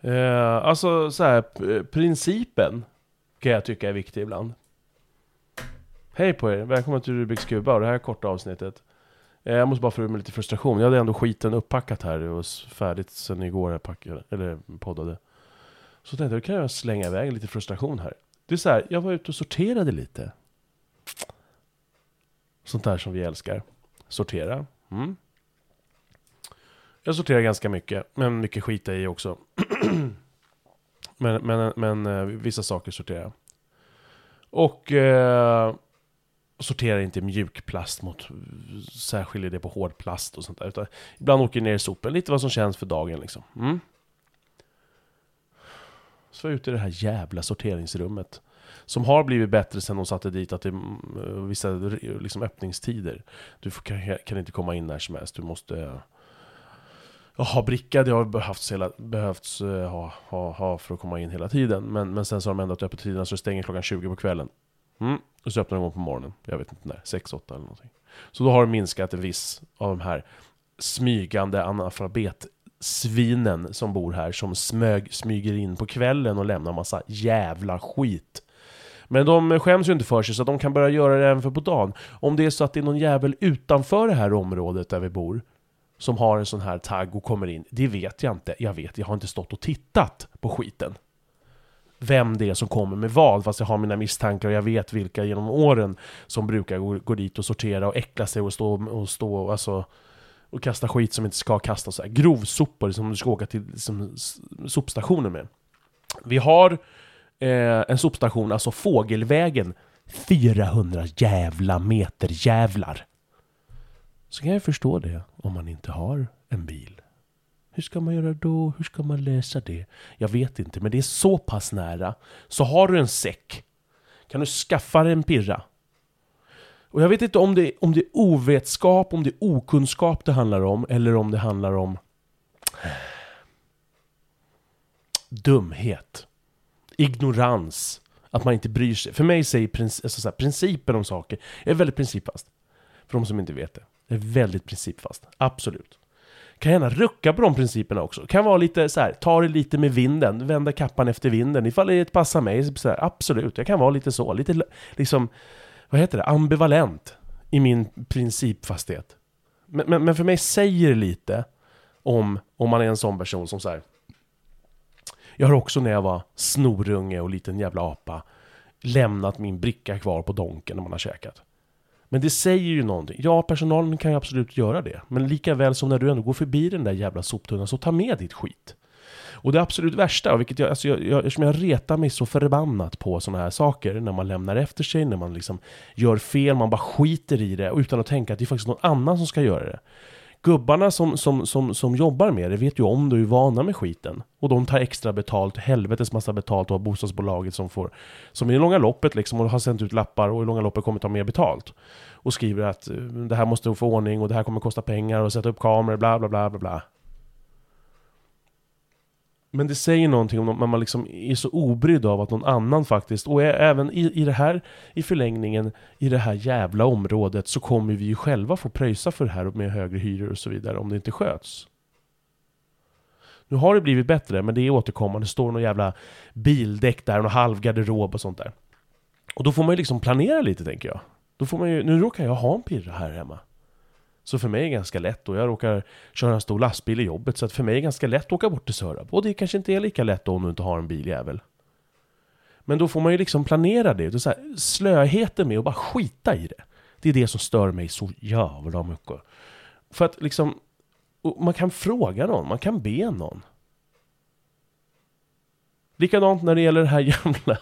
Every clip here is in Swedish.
Eh, alltså så här, principen kan jag tycka är viktig ibland. Hej på er, välkomna till Rubiks kuba och det här korta avsnittet. Eh, jag måste bara få ur mig lite frustration. Jag hade ändå skiten uppackat här och färdigt sen igår jag packade, eller poddade. Så tänkte jag, då kan jag slänga iväg lite frustration här. Det är så här, jag var ute och sorterade lite. Sånt där som vi älskar. Sortera. Mm. Jag sorterar ganska mycket, men mycket skit i också. men, men, men eh, vissa saker sorterar jag. Och eh, sorterar inte mjukplast mot, särskiljer det på hårdplast och sånt där. Utan ibland åker jag ner i sopen, lite vad som känns för dagen liksom. Mm. Så var jag ute i det här jävla sorteringsrummet. Som har blivit bättre sen de satte dit att det är mm, vissa liksom, öppningstider. Du får, kan, kan inte komma in när som helst, du måste Jaha, ha bricka, det har behövts, hela, behövts eh, ha, ha, ha för att komma in hela tiden. Men, men sen så har de ändrat öppettiderna så det stänger klockan 20 på kvällen. Mm. Och så öppnar de gång på morgonen. Jag vet inte när, 6-8 eller någonting. Så då har de minskat en viss av de här smygande analfabetsvinen som bor här. Som smög, smyger in på kvällen och lämnar massa jävla skit. Men de skäms ju inte för sig så de kan börja göra det även för på dagen. Om det är så att det är någon jävel utanför det här området där vi bor som har en sån här tagg och kommer in. Det vet jag inte. Jag vet, jag har inte stått och tittat på skiten. Vem det är som kommer med vad, fast jag har mina misstankar och jag vet vilka genom åren som brukar gå, gå dit och sortera och äckla sig och stå och stå alltså och kasta skit som inte ska kastas. Så här. Grovsopor som du ska åka till liksom, sopstationen med. Vi har eh, en sopstation, alltså Fågelvägen, 400 jävla meter jävlar. Så kan jag förstå det om man inte har en bil. Hur ska man göra då? Hur ska man lösa det? Jag vet inte, men det är så pass nära. Så har du en säck, kan du skaffa dig en pirra. Och jag vet inte om det, om det är ovetskap, om det är okunskap det handlar om, eller om det handlar om dumhet, ignorans, att man inte bryr sig. För mig säger princi- alltså så här, principen om saker, jag är väldigt principfast. För de som inte vet det. Det är väldigt principfast. Absolut. Kan gärna rucka på de principerna också. Kan vara lite så här, ta det lite med vinden, vända kappan efter vinden. Ifall det passar mig, så här, absolut. Jag kan vara lite så, lite liksom, vad heter det, ambivalent i min principfasthet. Men, men, men för mig säger det lite om, om man är en sån person som så här. Jag har också när jag var snorunge och liten jävla apa lämnat min bricka kvar på donken när man har käkat. Men det säger ju någonting. Ja, personalen kan ju absolut göra det. Men lika väl som när du ändå går förbi den där jävla soptunnan, så ta med ditt skit. Och det absolut värsta, vilket jag, alltså jag, jag, eftersom jag retar mig så förbannat på sådana här saker, när man lämnar efter sig, när man liksom gör fel, man bara skiter i det, utan att tänka att det är faktiskt någon annan som ska göra det. Gubbarna som, som, som, som jobbar med det vet ju om det och är vana med skiten. Och de tar extra betalt, helvetes massa betalt och har bostadsbolaget som får, som i det långa loppet liksom, och har sänt ut lappar och i långa loppet kommer ta mer betalt. Och skriver att eh, det här måste få ordning och det här kommer kosta pengar och sätta upp kameror, bla bla bla bla bla. Men det säger någonting om när man liksom är så obrydd av att någon annan faktiskt, och även i, i det här, i förlängningen, i det här jävla området så kommer vi ju själva få pröjsa för det här med högre hyror och så vidare om det inte sköts. Nu har det blivit bättre, men det är återkommande. Det står någon jävla bildäck där, någon halv garderob och sånt där. Och då får man ju liksom planera lite, tänker jag. Då får man ju, nu råkar jag ha en pirra här hemma. Så för mig är det ganska lätt och jag råkar köra en stor lastbil i jobbet så att för mig är det ganska lätt att åka bort till Sörab. Och det kanske inte är lika lätt då om du inte har en biljävel. Men då får man ju liksom planera det. det så här, slöheten med att bara skita i det. Det är det som stör mig så jävla mycket. För att liksom, man kan fråga någon, man kan be någon. Likadant när det gäller det här jävla...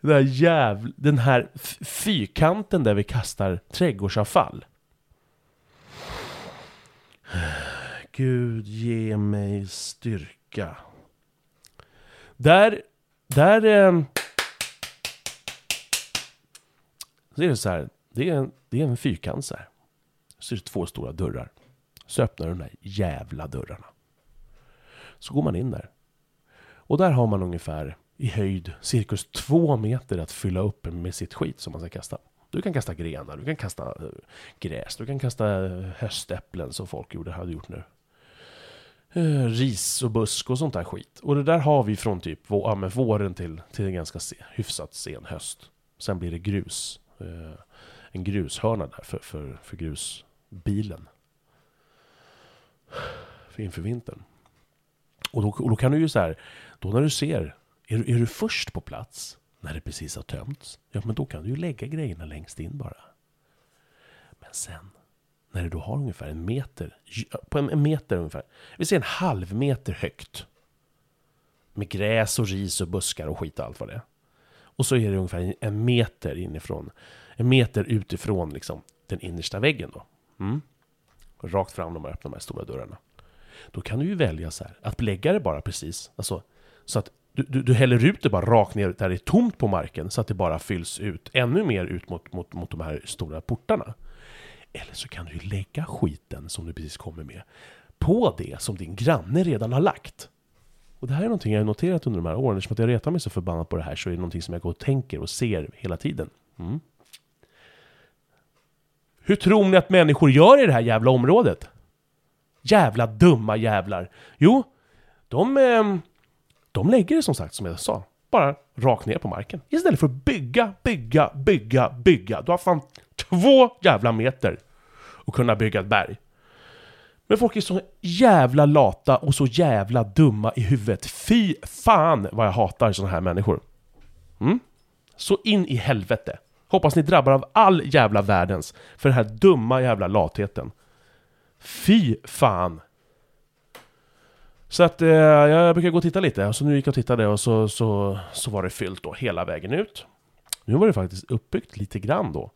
Den här jävla, den här fyrkanten där vi kastar trädgårdsavfall. Gud ge mig styrka. Där, där... Eh, så är det så här, det är en, det är en fyrkant så här. Så är det två stora dörrar. Så öppnar de där jävla dörrarna. Så går man in där. Och där har man ungefär i höjd cirkus två meter att fylla upp med sitt skit som man ska kasta. Du kan kasta grenar, du kan kasta eh, gräs, du kan kasta eh, höstäpplen som folk gjorde, hade gjort nu eh, ris och busk och sånt där skit. Och det där har vi från typ vå, ja, men våren till, till en ganska se, hyfsat sen höst. Sen blir det grus. Eh, en grushörna där för, för, för grusbilen. För inför vintern. Och då, och då kan du ju så här, då när du ser, är, är du först på plats när det precis har tömts? Ja, men då kan du ju lägga grejerna längst in bara. Men sen, när det då har ungefär en meter, på en, en meter ungefär, vi säger en halv meter högt. Med gräs och ris och buskar och skit och allt vad det är. Och så är det ungefär en meter inifrån, en meter utifrån liksom den innersta väggen då. Mm. Rakt fram när man öppnar de här stora dörrarna. Då kan du ju välja så här, att lägga det bara precis, alltså, så att du, du, du häller ut det bara rakt ner där det är tomt på marken, så att det bara fylls ut ännu mer ut mot, mot, mot de här stora portarna. Eller så kan du ju lägga skiten som du precis kommer med på det som din granne redan har lagt. Och det här är någonting jag har noterat under de här åren, eftersom att jag retar mig så förbannat på det här så är det någonting som jag går och tänker och ser hela tiden. Mm. Hur tror ni att människor gör i det här jävla området? Jävla dumma jävlar. Jo, de, ehm, de lägger det som sagt, som jag sa, bara rakt ner på marken. Istället för att bygga, bygga, bygga, bygga. Du har fan två jävla meter Och kunna bygga ett berg. Men folk är så jävla lata och så jävla dumma i huvudet. Fy fan vad jag hatar sådana här människor. Mm? Så in i helvete. Hoppas ni drabbar av all jävla världens för den här dumma jävla latheten. Fy fan! Så att eh, jag brukar gå och titta lite, så nu gick jag och tittade och så, så, så var det fyllt då hela vägen ut. Nu var det faktiskt uppbyggt lite grann då.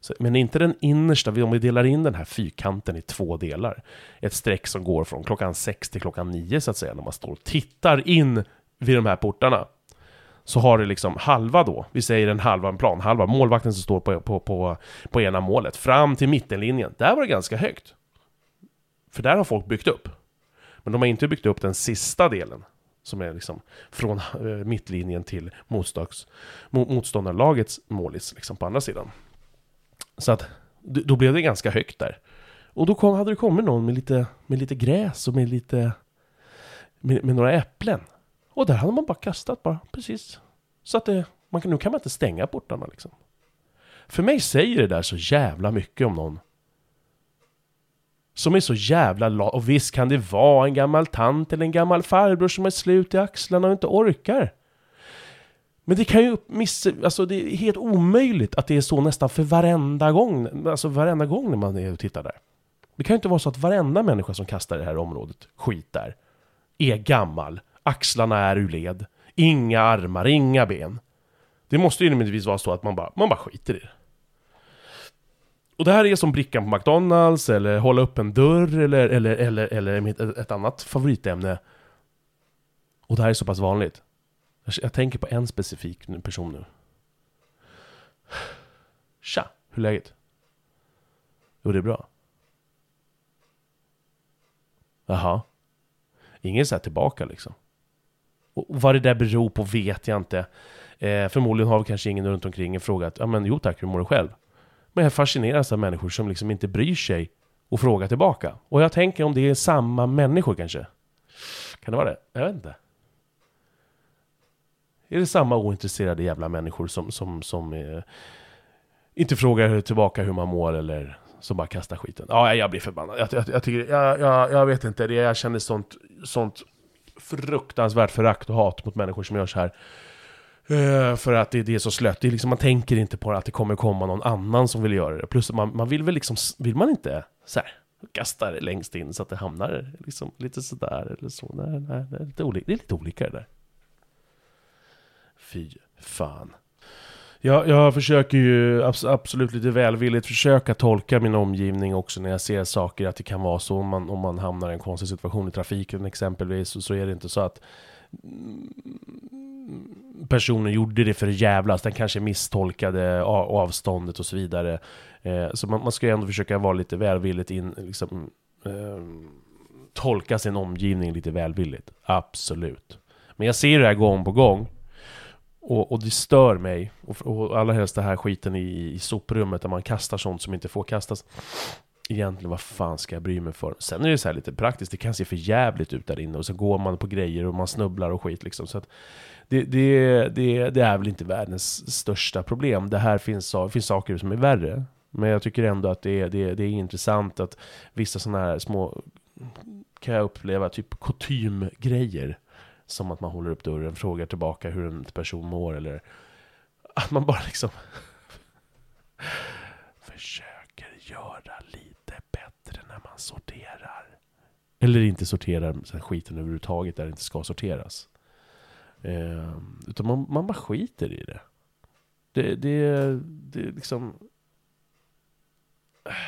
Så, men inte den innersta, om vi delar in den här fyrkanten i två delar. Ett streck som går från klockan 6 till klockan 9 så att säga, när man står och tittar in vid de här portarna. Så har du liksom halva då, vi säger en halva, en plan, halva målvakten som står på, på, på, på ena målet, fram till mittenlinjen. Där var det ganska högt. För där har folk byggt upp. Men de har inte byggt upp den sista delen. Som är liksom från eh, mittlinjen till motståndarlagets målis, liksom på andra sidan. Så att då blev det ganska högt där. Och då kom, hade det kommit någon med lite, med lite gräs och med lite... Med, med några äpplen. Och där hade man bara kastat bara, precis. Så att det, man, nu kan man inte stänga portarna liksom. För mig säger det där så jävla mycket om någon som är så jävla lat. Och visst kan det vara en gammal tant eller en gammal farbror som är slut i axlarna och inte orkar. Men det kan ju miss... alltså det är helt omöjligt att det är så nästan för varenda gång, alltså varenda gång när man är och tittar där. Det kan ju inte vara så att varenda människa som kastar det här området, skit där, är gammal, axlarna är ur led, inga armar, inga ben. Det måste ju rimligtvis vara så att man bara, man bara skiter i det. Och det här är som brickan på McDonalds, eller hålla upp en dörr, eller, eller, eller, eller ett annat favoritämne. Och det här är så pass vanligt. Jag tänker på en specifik person nu. Tja, hur är läget? Jo, det är bra. Jaha. Ingen så tillbaka liksom. Och vad det där beror på vet jag inte. Eh, förmodligen har vi kanske ingen runt omkring frågat, ja men jo tack, hur mår du själv? Men jag fascineras av människor som liksom inte bryr sig och frågar tillbaka. Och jag tänker om det är samma människor kanske. Kan det vara det? Jag vet inte. Är det samma ointresserade jävla människor som, som, som eh, inte frågar tillbaka hur man mår eller som bara kastar skiten? Ja, jag blir förbannad. Jag, jag, jag, tycker, jag, jag, jag vet inte, det, jag känner sånt, sånt fruktansvärt förakt och hat mot människor som gör så här. Uh, för att det, det, är så slött. Det är liksom, man tänker inte på att det kommer komma någon annan som vill göra det. Plus man, man vill väl liksom, vill man inte så här, kasta det längst in så att det hamnar liksom lite sådär eller så. Nej, nej, det, är lite olika, det är lite olika det där. Fy fan. Jag, jag försöker ju absolut lite välvilligt försöka tolka min omgivning också när jag ser saker, att det kan vara så om man, om man hamnar i en konstig situation i trafiken exempelvis, så, så är det inte så att personen gjorde det för jävlas, den kanske misstolkade avståndet och så vidare. Eh, så man, man ska ju ändå försöka vara lite välvilligt in, liksom, eh, tolka sin omgivning lite välvilligt. Absolut. Men jag ser det här gång på gång. Och, och det stör mig. Och, och allra helst det här skiten i, i soprummet där man kastar sånt som inte får kastas. egentligen vad fan ska jag bry mig för? Sen är det så här lite praktiskt, det kan se för jävligt ut där inne och så går man på grejer och man snubblar och skit liksom. Så att det, det, det, det är väl inte världens största problem. Det här finns, finns saker som är värre. Men jag tycker ändå att det, det, det är intressant att vissa sådana här små, kan jag uppleva, typ kutymgrejer. Som att man håller upp dörren, frågar tillbaka hur en person mår eller att man bara liksom försöker göra lite bättre när man sorterar. Eller inte sorterar sen skiten överhuvudtaget där det inte ska sorteras. Eh, utan man, man bara skiter i det. Det, det, det är liksom...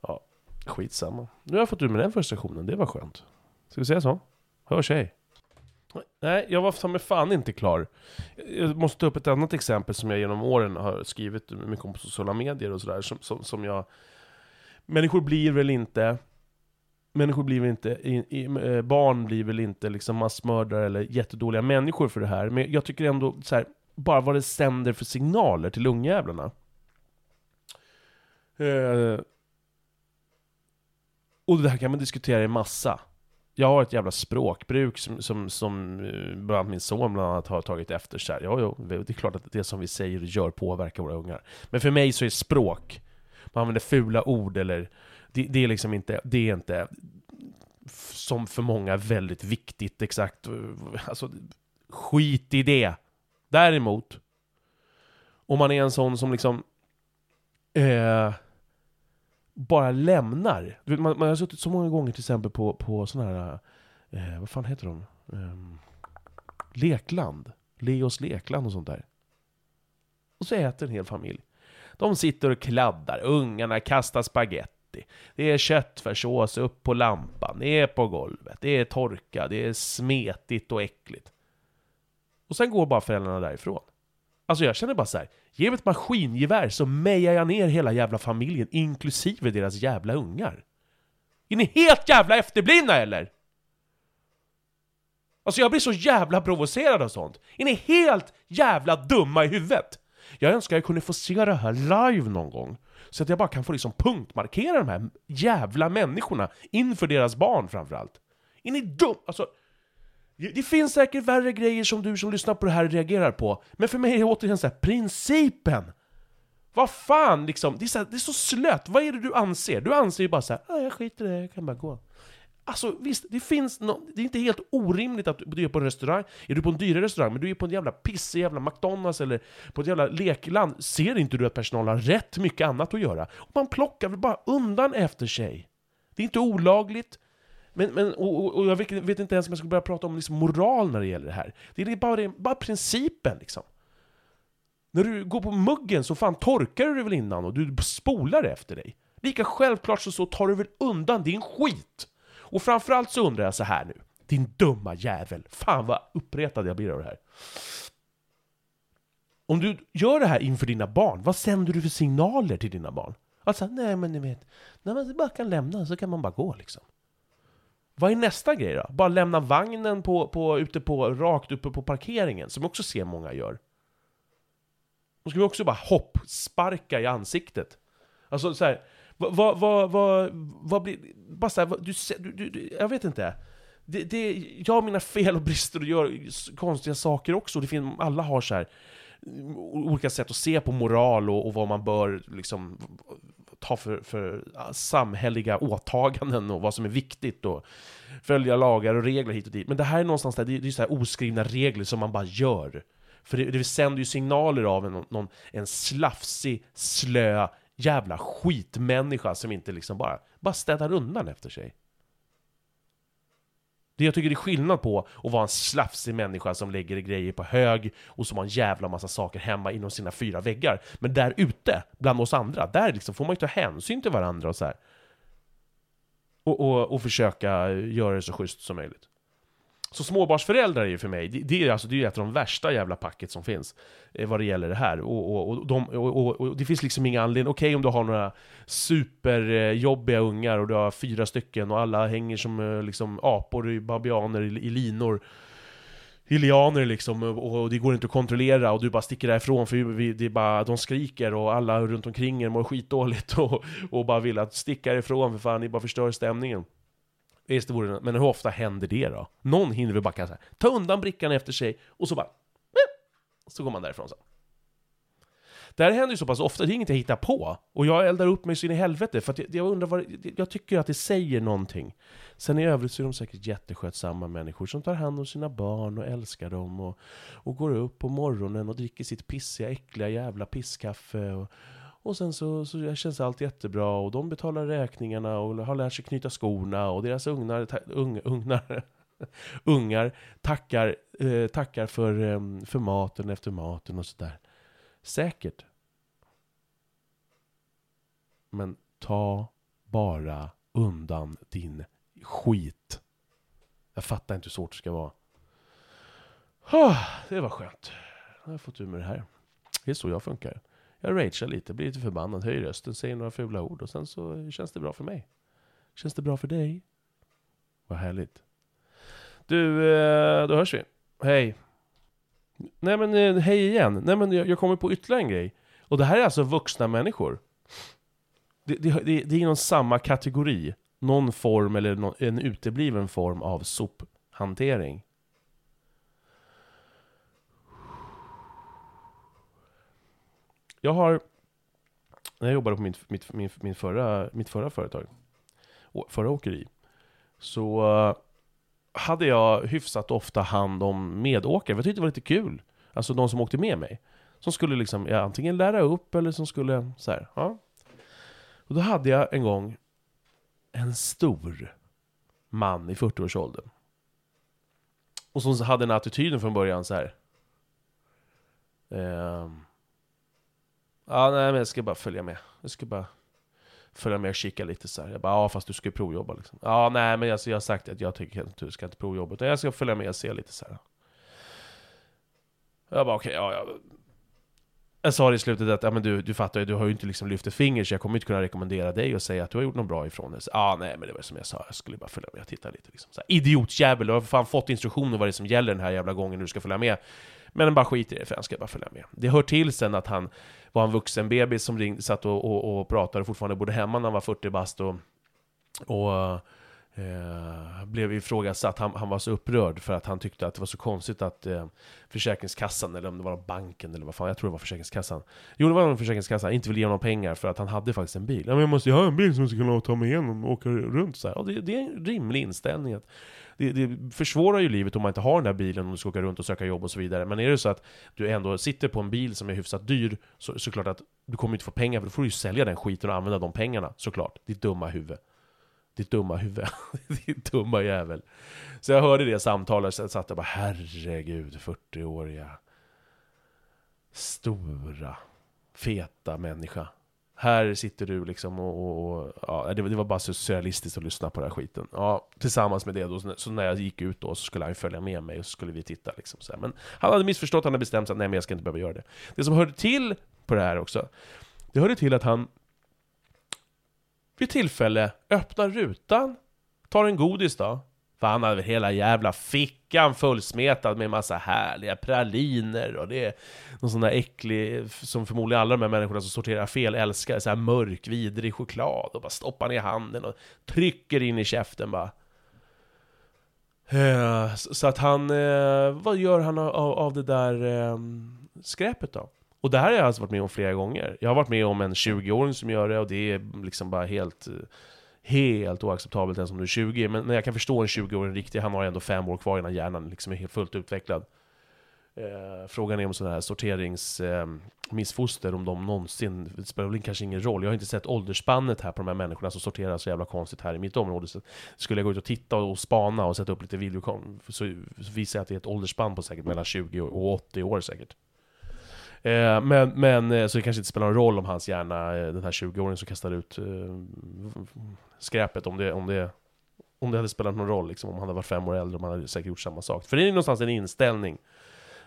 Ja, skitsamma. Nu har jag fått ur med den frustrationen, det var skönt. Ska vi säga så? Hörs ej. Nej, jag var som med fan inte klar. Jag måste ta upp ett annat exempel som jag genom åren har skrivit mycket om på sociala medier och sådär, som, som, som jag... Människor blir väl inte... Människor blir väl inte... I, i, eh, barn blir väl inte liksom massmördare eller jättedåliga människor för det här, men jag tycker ändå så här, bara vad det sänder för signaler till ungjävlarna. Eh, och det här kan man diskutera i massa jag har ett jävla språkbruk som, som, som eh, bland annat min son bland annat har tagit efter sig. Ja, ja, det är klart att det som vi säger och gör påverkar våra ungar. Men för mig så är språk, man använder fula ord eller, det, det är liksom inte, det är inte, som för många väldigt viktigt exakt, eh, alltså skit i det. Däremot, om man är en sån som liksom, eh, bara lämnar. Vet, man, man har suttit så många gånger till exempel på, på sådana här, eh, vad fan heter de? Eh, lekland. Leos lekland och sånt där. Och så äter en hel familj. De sitter och kladdar, ungarna kastar spaghetti. Det är köttfärssås upp på lampan, det är på golvet, det är torka, det är smetigt och äckligt. Och sen går bara föräldrarna därifrån. Alltså jag känner bara så här, ge mig ett maskingevär så mejar jag ner hela jävla familjen, inklusive deras jävla ungar. Är ni helt jävla efterblivna eller? Alltså jag blir så jävla provocerad av sånt. Är ni helt jävla dumma i huvudet? Jag önskar jag kunde få se det här live någon gång. Så att jag bara kan få liksom punktmarkera de här jävla människorna inför deras barn framförallt. Är ni dumma? Alltså, det finns säkert värre grejer som du som lyssnar på det här reagerar på, men för mig är det återigen så här, principen! Vad fan liksom, det är, så här, det är så slött, vad är det du anser? Du anser ju bara såhär, ah, jag skiter i det, jag kan bara gå. Alltså visst, det finns no det är inte helt orimligt att du är på en restaurang, är du på en dyrare restaurang, men du är på en jävla pissig jävla McDonalds eller på ett jävla lekland, ser inte du att personalen har rätt mycket annat att göra? Och man plockar väl bara undan efter sig. Det är inte olagligt, men, men, och, och jag vet, vet, inte ens om jag skulle börja prata om liksom moral när det gäller det här. Det är bara, bara principen liksom. När du går på muggen så fan torkar du dig väl innan och du spolar efter dig. Lika självklart så, så tar du väl undan din skit. Och framförallt så undrar jag så här nu. Din dumma jävel. Fan vad uppretad jag blir av det här. Om du gör det här inför dina barn, vad sänder du för signaler till dina barn? Alltså, nej men ni vet, när man bara kan lämna så kan man bara gå liksom. Vad är nästa grej då? Bara lämna vagnen på, på, ute på, rakt uppe på parkeringen, som jag också ser många gör. Då ska vi också bara hoppsparka i ansiktet. Alltså så här, vad, vad, vad, vad, vad blir... Bara så här, du, du, du, jag vet inte. Det, det, jag har mina fel och brister och gör konstiga saker också. Det finns, alla har så här mm, olika sätt att se på moral och, och vad man bör liksom ta för, för samhälleliga åtaganden och vad som är viktigt och följa lagar och regler hit och dit. Men det här är någonstans där, det är, det är så här oskrivna regler som man bara gör. För det, det sänder ju signaler av en, någon, en slafsig, slö, jävla skitmänniska som inte liksom bara, bara städar undan efter sig. Det jag tycker det är skillnad på att vara en slafsig människa som lägger grejer på hög och som har en jävla massa saker hemma inom sina fyra väggar. Men där ute, bland oss andra, där liksom får man ju ta hänsyn till varandra och så här. Och, och, och försöka göra det så schysst som möjligt. Så småbarnsföräldrar är ju för mig, det, det är alltså det är ett av de värsta jävla packet som finns eh, vad det gäller det här. Och, och, och, de, och, och det finns liksom ingen anledning, okej okay, om du har några superjobbiga ungar och du har fyra stycken och alla hänger som eh, liksom apor, babianer i, i linor. Ilianer liksom, och, och det går inte att kontrollera och du bara sticker därifrån för vi, det är bara, de skriker och alla runt omkring er mår skitdåligt och, och bara vill att sticka ifrån för fan, ni bara förstör stämningen. Visst, det vore Men hur ofta händer det då? Någon hinner väl bara här, ta undan brickan efter sig och så bara... Eh, så går man därifrån så. Det här händer ju så pass ofta, det är inget jag hittar på. Och jag eldar upp mig så in i helvete, för att jag, jag undrar vad Jag tycker att det säger någonting. Sen i övrigt så är de säkert jätteskötsamma människor som tar hand om sina barn och älskar dem och, och går upp på morgonen och dricker sitt pissiga, äckliga jävla pisskaffe och, och sen så, så känns allt jättebra och de betalar räkningarna och har lärt sig knyta skorna och deras ugnar, ta, un, ugnar, ungar tackar, eh, tackar för, eh, för maten efter maten och sådär. Säkert. Men ta bara undan din skit. Jag fattar inte hur svårt det ska vara. Oh, det var skönt. Jag har fått ur mig det här. Det är så jag funkar. Jag ragear lite, blir lite förbannad, höjer rösten, säger några fula ord och sen så känns det bra för mig. Känns det bra för dig? Vad härligt. Du, eh, då hörs vi. Hej. Nej men eh, hej igen. Nej men jag kommer på ytterligare en grej. Och det här är alltså vuxna människor. Det, det, det, det är inom samma kategori. Någon form, eller en utebliven form av sophantering. Jag har, när jag jobbade på mitt, mitt, min, min förra, mitt förra företag, förra åkeri, så eh, hade jag hyfsat ofta hand om medåkare, jag tyckte det var lite kul. Alltså de som åkte med mig. Som skulle liksom ja, antingen lära upp eller som skulle så här, ja. Och då hade jag en gång en stor man i 40-årsåldern. Och som hade den attityden från början så här. Ehm, Ja, nej men jag ska bara följa med. Jag ska bara följa med och kika lite så här. Jag bara, ja fast du ska ju provjobba liksom. Ja, nej men alltså, jag har sagt att jag tycker att du ska inte provjobba, utan jag ska följa med och se lite så här. Jag bara, okej, okay, ja, ja. Jag sa det i slutet att, ja men du, du fattar ju, du har ju inte liksom lyft ett finger så jag kommer inte kunna rekommendera dig och säga att du har gjort något bra ifrån dig. Ja, nej men det var som jag sa, jag skulle bara följa med och titta lite liksom. Så här, Idiotjävel, du har för fan fått instruktioner vad det är som gäller den här jävla gången du ska följa med. Men bara skit i det, för han ska bara följa med. Det hör till sen att han var en vuxen bebis som ring, satt och, och, och pratade och fortfarande bodde hemma när han var 40 bast och, och Eh, blev ifrågasatt. Han, han var så upprörd för att han tyckte att det var så konstigt att eh, Försäkringskassan, eller om det var banken eller vad fan, jag tror det var Försäkringskassan. Jo, det var någon Försäkringskassan, inte ville ge honom pengar för att han hade faktiskt en bil. Ja, men jag måste ju ha en bil som jag ska kunna ta mig igenom och åka runt så här. Och det, det är en rimlig inställning. Att det, det försvårar ju livet om man inte har den där bilen om du ska åka runt och söka jobb och så vidare. Men är det så att du ändå sitter på en bil som är hyfsat dyr, så såklart att du kommer inte få pengar, för då får du ju sälja den skiten och använda de pengarna, såklart. Ditt dumma huvud. Ditt dumma huvud. Ditt dumma jävel. Så jag hörde det samtalet, så satt jag bara herregud, 40-åriga stora, feta människa. Här sitter du liksom och, och, och ja, det, det, var bara så surrealistiskt att lyssna på den här skiten. Ja, tillsammans med det då, så när jag gick ut då så skulle han följa med mig och så skulle vi titta liksom så här. Men han hade missförstått, han hade bestämt sig att nej men jag ska inte behöva göra det. Det som hörde till på det här också, det hörde till att han vid tillfälle öppnar rutan, tar en godis då, för han hade hela jävla fickan fullsmetad med massa härliga praliner och det är någon sån där äcklig, som förmodligen alla de här människorna som sorterar fel älskar, så här mörk, vidrig choklad och bara stoppar ner handen och trycker in i käften bara. Eh, så att han, eh, vad gör han av, det där ehm, skräpet då? Och det här har jag alltså varit med om flera gånger. Jag har varit med om en 20-åring som gör det och det är liksom bara helt eh, helt oacceptabelt ens om du är 20, men, men jag kan förstå en 20-åring riktigt, han har ändå fem år kvar innan hjärnan liksom är helt fullt utvecklad. Eh, frågan är om sådana här sorteringsmissfoster, eh, om de någonsin, det spelar väl kanske ingen roll, jag har inte sett åldersspannet här på de här människorna som sorterar så jävla konstigt här i mitt område. Så skulle jag gå ut och titta och spana och sätta upp lite videokam, så, så visar jag att det är ett åldersspann på säkert mellan 20 och 80 år säkert. Eh, men, men eh, så det kanske inte spelar någon roll om hans hjärna, eh, den här 20-åringen som kastar ut eh, skräpet, om det, om det om det hade spelat någon roll, liksom, om han hade varit fem år äldre, om han hade säkert gjort samma sak. För det är någonstans en inställning.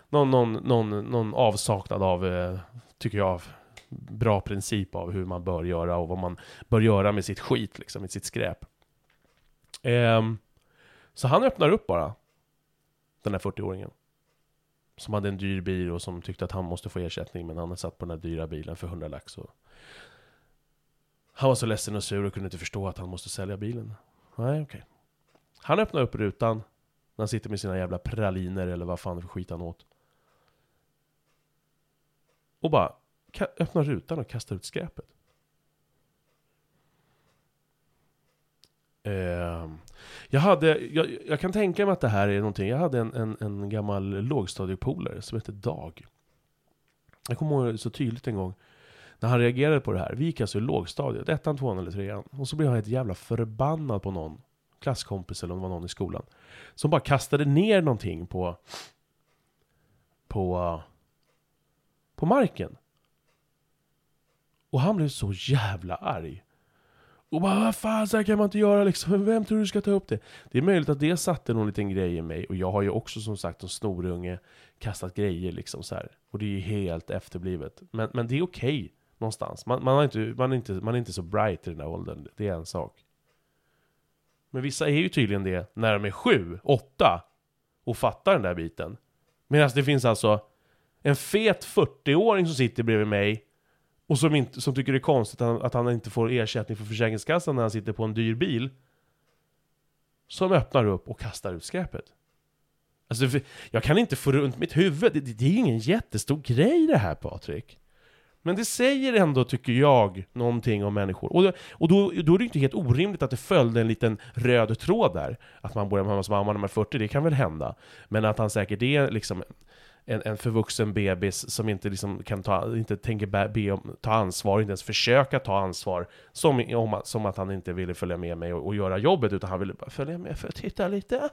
Någon, någon, någon, någon avsaknad av, tycker jag, bra princip av hur man bör göra och vad man bör göra med sitt skit, liksom, med sitt skräp. Eh, så han öppnar upp bara, den här 40-åringen. Som hade en dyr bil och som tyckte att han måste få ersättning men han satt på den här dyra bilen för 100 lax och Han var så ledsen och sur och kunde inte förstå att han måste sälja bilen. Nej okej. Okay. Han öppnar upp rutan När han sitter med sina jävla praliner eller vad fan för skit han åt. Och bara öppnar rutan och kastar ut skräpet. Eh, jag hade, jag, jag, kan tänka mig att det här är någonting, jag hade en, en, en gammal lågstadiepolare som hette Dag. Jag kommer ihåg så tydligt en gång när han reagerade på det här. Vi gick alltså i lågstadiet, ettan, tvåan eller trean. Och så blev han helt jävla förbannad på någon klasskompis eller om det var någon i skolan. Som bara kastade ner någonting på, på, på marken. Och han blev så jävla arg. Och bara vad fan, så här kan man inte göra liksom. Vem tror du ska ta upp det? Det är möjligt att det satte någon liten grej i mig. Och jag har ju också som sagt som snorunge kastat grejer liksom så här. Och det är ju helt efterblivet. Men, men det är okej okay, någonstans. Man, man, har inte, man, är inte, man är inte så bright i den här åldern. Det är en sak. Men vissa är ju tydligen det när de är sju, åtta och fattar den där biten. Medan det finns alltså en fet 40-åring som sitter bredvid mig och som, inte, som tycker det är konstigt att han, att han inte får ersättning från Försäkringskassan när han sitter på en dyr bil. Som öppnar upp och kastar ut skräpet. Alltså, jag kan inte få runt mitt huvud. Det, det är ingen jättestor grej det här Patrik. Men det säger ändå, tycker jag, någonting om människor. Och, då, och då, då är det inte helt orimligt att det följde en liten röd tråd där. Att man bor hemma hos mamma när man är 40, det kan väl hända. Men att han säkert är liksom en, en förvuxen bebis som inte liksom kan ta, inte tänker be om, ta ansvar, inte ens försöka ta ansvar. Som, om, som att han inte ville följa med mig och, och göra jobbet, utan han ville bara följa med för att titta lite.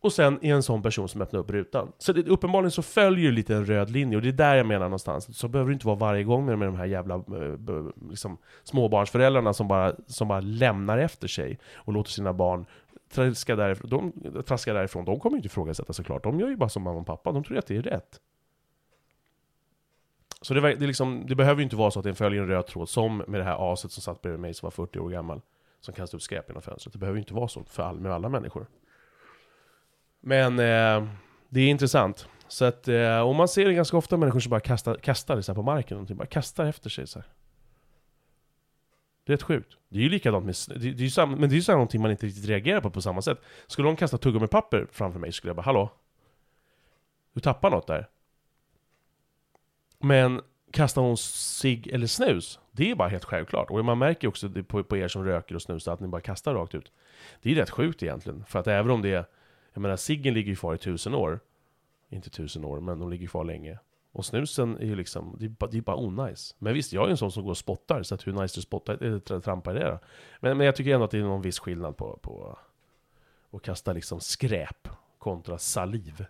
Och sen är en sån person som öppnar upp rutan. Så det, uppenbarligen så följer lite en röd linje, och det är där jag menar någonstans. Så behöver det inte vara varje gång med, med de här jävla eh, liksom, småbarnsföräldrarna som bara, som bara lämnar efter sig och låter sina barn traskar därifrån, de traskar därifrån, de kommer ju inte ifrågasätta såklart. De gör ju bara som mamma och pappa, de tror att det är rätt. Så det, det, liksom, det behöver ju inte vara så att det följer en röd tråd, som med det här aset som satt bredvid mig som var 40 år gammal. Som kastade upp skräp genom fönstret. Det behöver ju inte vara så för all, med alla människor. Men eh, det är intressant. Så att, eh, och man ser det ganska ofta människor som bara kastar, kastar det så på marken, och bara kastar efter sig så här. Det är rätt sjukt. Det är ju likadant med... Det, det är samma, men det är ju så någonting man inte riktigt reagerar på på samma sätt. Skulle någon kasta tuggummipapper framför mig skulle jag bara Hallå? Du tappar något där. Men kastar hon cigg eller snus, det är bara helt självklart. Och man märker ju också på, på er som röker och snusar att ni bara kastar rakt ut. Det är rätt sjukt egentligen. För att även om det är... Jag menar, ciggen ligger ju kvar i tusen år. Inte tusen år, men de ligger kvar länge. Och snusen är ju liksom, det är bara, det är bara onajs. Men visst, jag är ju en sån som går och spottar, så att hur nice du spottar, eh, eller trampar det då? Men, men jag tycker ändå att det är någon viss skillnad på, på att kasta liksom skräp kontra saliv.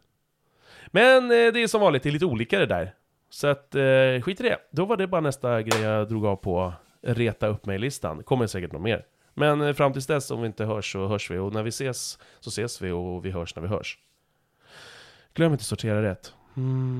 Men eh, det är som vanligt, det är lite olika det där. Så att, eh, skit i det. Då var det bara nästa grej jag drog av på reta upp mig-listan. Kommer säkert något mer. Men eh, fram tills dess, om vi inte hörs så hörs vi. Och när vi ses så ses vi och vi hörs när vi hörs. Glöm inte att sortera rätt. Mm-hmm.